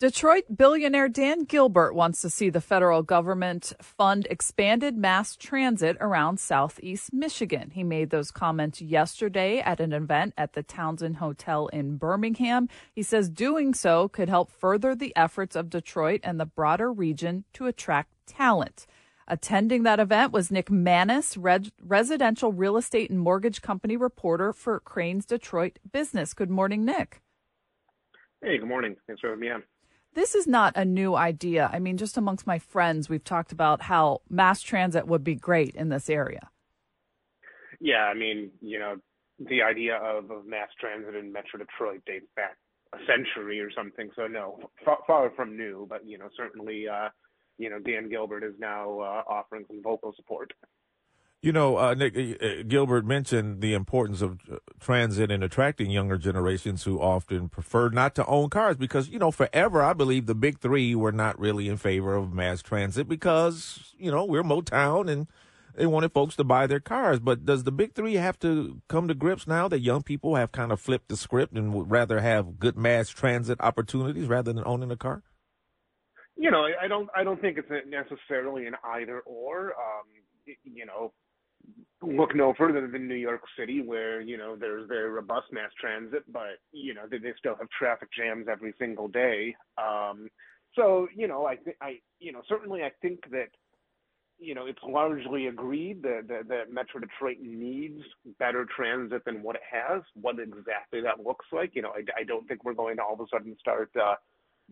Detroit billionaire Dan Gilbert wants to see the federal government fund expanded mass transit around southeast Michigan. He made those comments yesterday at an event at the Townsend Hotel in Birmingham. He says doing so could help further the efforts of Detroit and the broader region to attract talent. Attending that event was Nick Manes, residential real estate and mortgage company reporter for Crain's Detroit Business. Good morning, Nick. Hey, good morning. Thanks for having me on. This is not a new idea. I mean, just amongst my friends, we've talked about how mass transit would be great in this area. Yeah, I mean, you know, the idea of, of mass transit in Metro Detroit dates back a century or something. So no, far, far from new, but you know, certainly, uh, you know, Dan Gilbert is now uh, offering some vocal support. You know, uh, Nick uh, Gilbert mentioned the importance of uh, transit and attracting younger generations who often prefer not to own cars because, you know, forever I believe the big three were not really in favor of mass transit because, you know, we're Motown and they wanted folks to buy their cars. But does the big three have to come to grips now that young people have kind of flipped the script and would rather have good mass transit opportunities rather than owning a car? You know, I don't. I don't think it's necessarily an either or. Um, you know, look no further than New York City, where you know there's very robust mass transit, but you know they, they still have traffic jams every single day. Um, so you know, I think I you know certainly I think that you know it's largely agreed that, that that Metro Detroit needs better transit than what it has. What exactly that looks like, you know, I, I don't think we're going to all of a sudden start. Uh,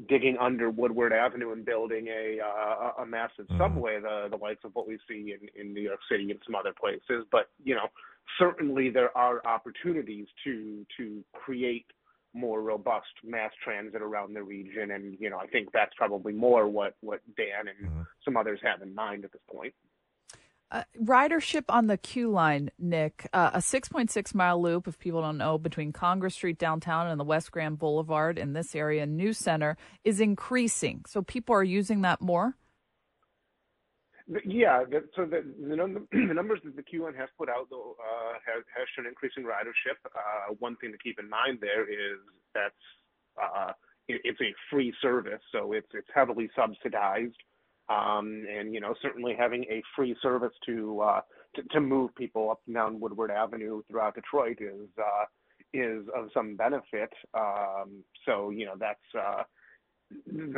digging under Woodward Avenue and building a uh, a massive mm-hmm. subway, the the likes of what we see in in New York City and some other places. But you know, certainly there are opportunities to to create more robust mass transit around the region, and you know, I think that's probably more what what Dan and mm-hmm. some others have in mind at this point. Uh, ridership on the Q line, Nick, uh, a 6.6 mile loop, if people don't know, between Congress Street downtown and the West Grand Boulevard in this area, New Center, is increasing. So people are using that more? Yeah, the, so the, the, the, numbers that the Q line has put out though uh, has, has shown increasing ridership. Uh, one thing to keep in mind there is that's uh, it, it's a free service, so it's it's heavily subsidized. Um, and you know, certainly having a free service to, uh, to to move people up and down Woodward Avenue throughout Detroit is uh, is of some benefit. Um, so you know, that's uh,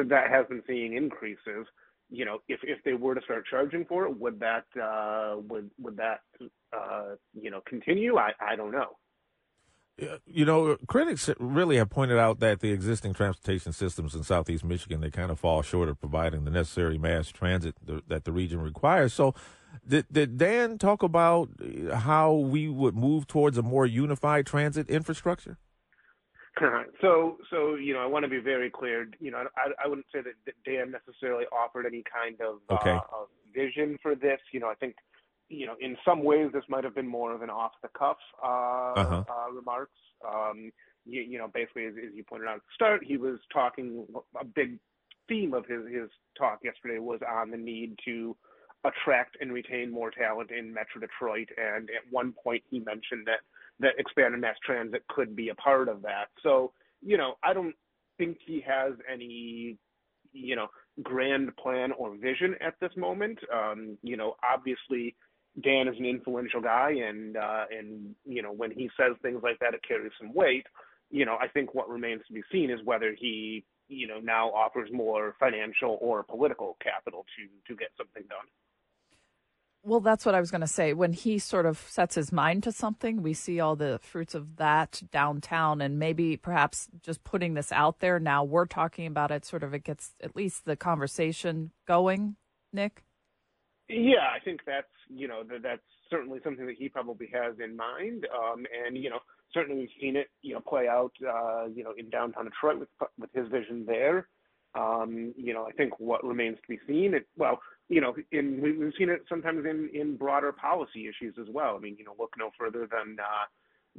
that has been seeing increases. You know, if if they were to start charging for it, would that uh, would would that uh, you know continue? I I don't know. You know, critics really have pointed out that the existing transportation systems in Southeast Michigan they kind of fall short of providing the necessary mass transit that the region requires. So, did, did Dan talk about how we would move towards a more unified transit infrastructure? So, so you know, I want to be very clear. You know, I, I wouldn't say that Dan necessarily offered any kind of, okay. uh, of vision for this. You know, I think you know, in some ways, this might have been more of an off-the-cuff uh, uh-huh. uh, remarks. Um, you, you, know, basically, as, as, you pointed out at the start, he was talking. A big theme of his his talk yesterday was on the need to attract and retain more talent in Metro Detroit. And at one point, he mentioned that that expanded mass transit could be a part of that. So, you know, I don't think he has any, you know, grand plan or vision at this moment. Um, you know, obviously Dan is an influential guy, and uh, and you know when he says things like that, it carries some weight. You know, I think what remains to be seen is whether he you know now offers more financial or political capital to to get something done. Well, that's what I was going to say. When he sort of sets his mind to something, we see all the fruits of that downtown, and maybe perhaps just putting this out there now, we're talking about it. Sort of, it gets at least the conversation going. Nick. Yeah, I think that's you know that that's certainly something that he probably has in mind, um, and you know certainly we've seen it you know play out uh, you know in downtown Detroit with with his vision there. Um, you know, I think what remains to be seen. It, well, you know, in we've seen it sometimes in in broader policy issues as well. I mean, you know, look no further than uh,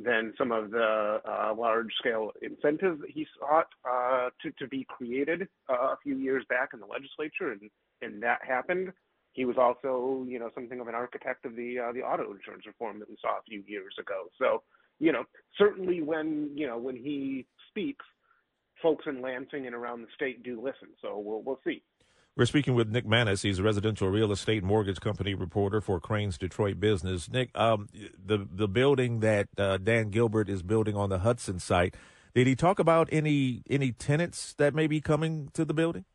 than some of the uh, large scale incentives that he sought uh, to to be created uh, a few years back in the legislature, and and that happened he was also, you know, something of an architect of the uh, the auto insurance reform that we saw a few years ago. So, you know, certainly when you know when he speaks, folks in Lansing and around the state do listen. So we'll we'll see. We're speaking with Nick Manes. He's a residential real estate mortgage company reporter for Crain's Detroit Business. Nick, um, the the building that uh, Dan Gilbert is building on the Hudson site, did he talk about any any tenants that may be coming to the building?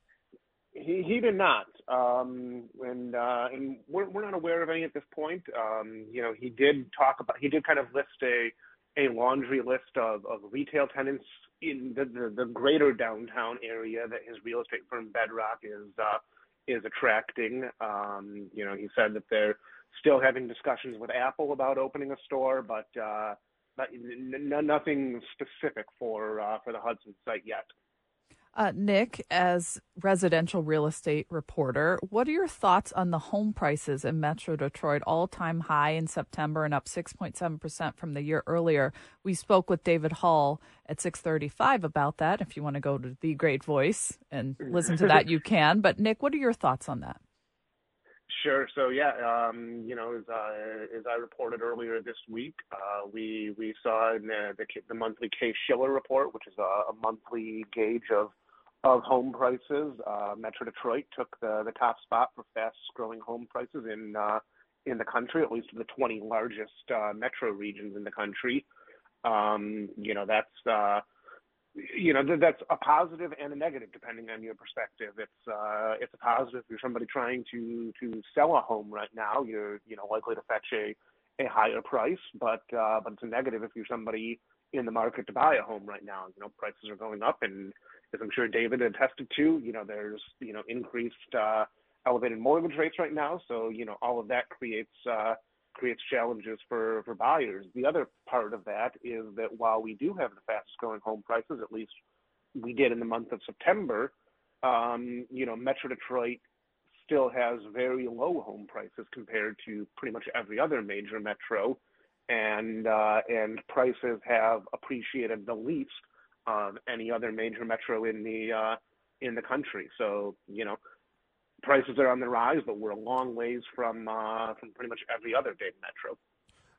He he did not, um, and uh, and we're we're not aware of any at this point. Um, you know, he did talk about he did kind of list a a laundry list of, of retail tenants in the, the, the greater downtown area that his real estate firm Bedrock is uh, is attracting. Um, you know, he said that they're still having discussions with Apple about opening a store, but uh, but n- nothing specific for uh, for the Hudson site yet. Uh, Nick, as residential real estate reporter, what are your thoughts on the home prices in Metro Detroit, all time high in September and up 6.7% from the year earlier? We spoke with David Hall at 635 about that. If you want to go to The Great Voice and listen to that, you can. But Nick, what are your thoughts on that? Sure. So yeah, um, you know, as, uh, as I reported earlier this week, uh, we we saw in the, the, the monthly Case Shiller report, which is a, a monthly gauge of of home prices. Uh, Metro Detroit took the the top spot for fastest growing home prices in uh, in the country, at least the 20 largest uh, metro regions in the country. Um, you know, that's uh, you know that's a positive and a negative depending on your perspective. It's uh, it's a positive if you're somebody trying to to sell a home right now. You're you know likely to fetch a a higher price, but uh, but it's a negative if you're somebody in the market to buy a home right now. You know prices are going up, and as I'm sure David attested to, you know there's you know increased uh, elevated mortgage rates right now. So you know all of that creates uh, creates challenges for, for buyers. The other part of that is that while we do have the fastest growing home prices, at least we did in the month of September, um, you know, Metro Detroit still has very low home prices compared to pretty much every other major metro, and uh, and prices have appreciated the least of any other major metro in the uh, in the country. So you know, prices are on the rise, but we're a long ways from uh, from pretty much every other big metro.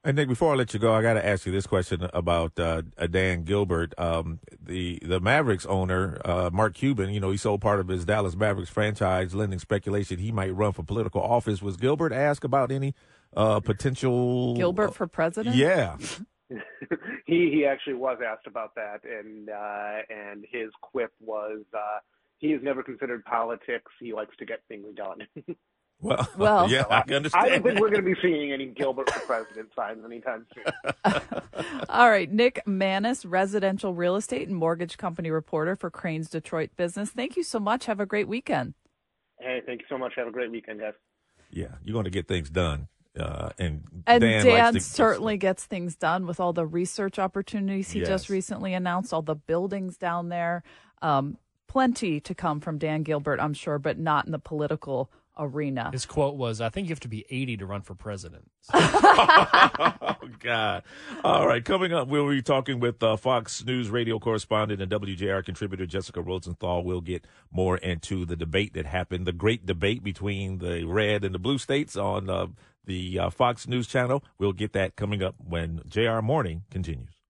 And Nick, before I let you go, I got to ask you this question about uh, Dan Gilbert, um, the the Mavericks owner, uh, Mark Cuban. You know, he sold part of his Dallas Mavericks franchise, lending speculation he might run for political office. Was Gilbert asked about any uh, potential Gilbert for president? Yeah. he he actually was asked about that, and uh, and his quip was uh, he has never considered politics. He likes to get things done. Well, well, yeah, I understand. I don't think we're going to be seeing any Gilbert for president signs anytime soon. All right, Nick Manes, residential real estate and mortgage company reporter for Crain's Detroit Business. Thank you so much. Have a great weekend. Hey, thank you so much. Have a great weekend, guys. Yeah, you're going to get things done. Uh, and and Dan, Dan certainly gets things done with all the research opportunities he yes. just recently announced, all the buildings down there. Um, plenty to come from Dan Gilbert, I'm sure, but not in the political arena. His quote was, I think you have to be 80 to run for president. oh, God. All right. Coming up, we'll be talking with uh, Fox News radio correspondent and WJR contributor Jessica Rosenthal. We'll get more into the debate that happened, the great debate between the red and the blue states on uh, the uh, Fox News channel. We'll get that coming up when JR Morning continues.